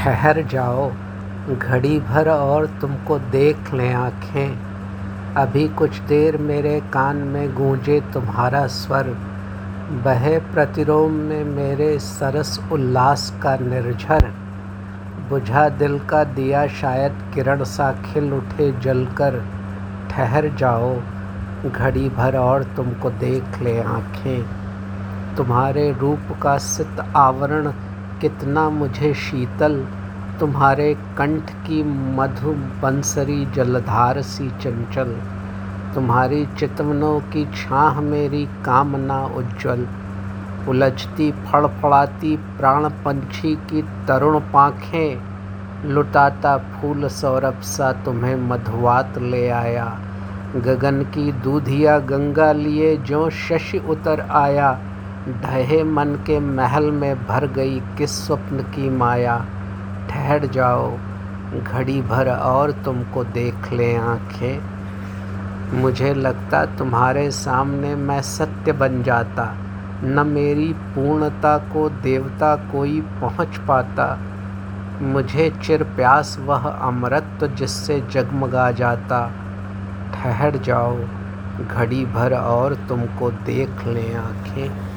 ठहर जाओ, घड़ी भर और तुमको देख लें आँखें। अभी कुछ देर मेरे कान में गूंजे तुम्हारा स्वर। बहे प्रतिरोम में मेरे सरस उल्लास का निर्झर। बुझा दिल का दिया शायद किरण सा खिल उठे जलकर। ठहर जाओ, घड़ी भर और तुमको देख ले आँखें। तुम्हारे रूप का सित आवरण कितना मुझे शीतल। तुम्हारे कंठ की मधु बंसरी जलधार सी चंचल। तुम्हारी चितवनों की छाह मेरी कामना उज्जवल। उलझती, फड़फड़ाती प्राण पंछी की तरुण पाखें। लुटाता फूल सौरभ सा तुम्हें मधुवात ले आया। गगन की दूधिया गंगा लिए जो शशि उतर आया। ढहे मन के महल में भर गई किस स्वप्न की माया। ठहर जाओ, घड़ी भर और तुमको देख लें आँखें। मुझे लगता तुम्हारे सामने मैं सत्य बन जाता। न मेरी पूर्णता को देवता कोई पहुँच पाता। मुझे चिर प्यास वह अमृत जिससे जगमगा जाता। ठहर जाओ, घड़ी भर और तुमको देख लें आँखें।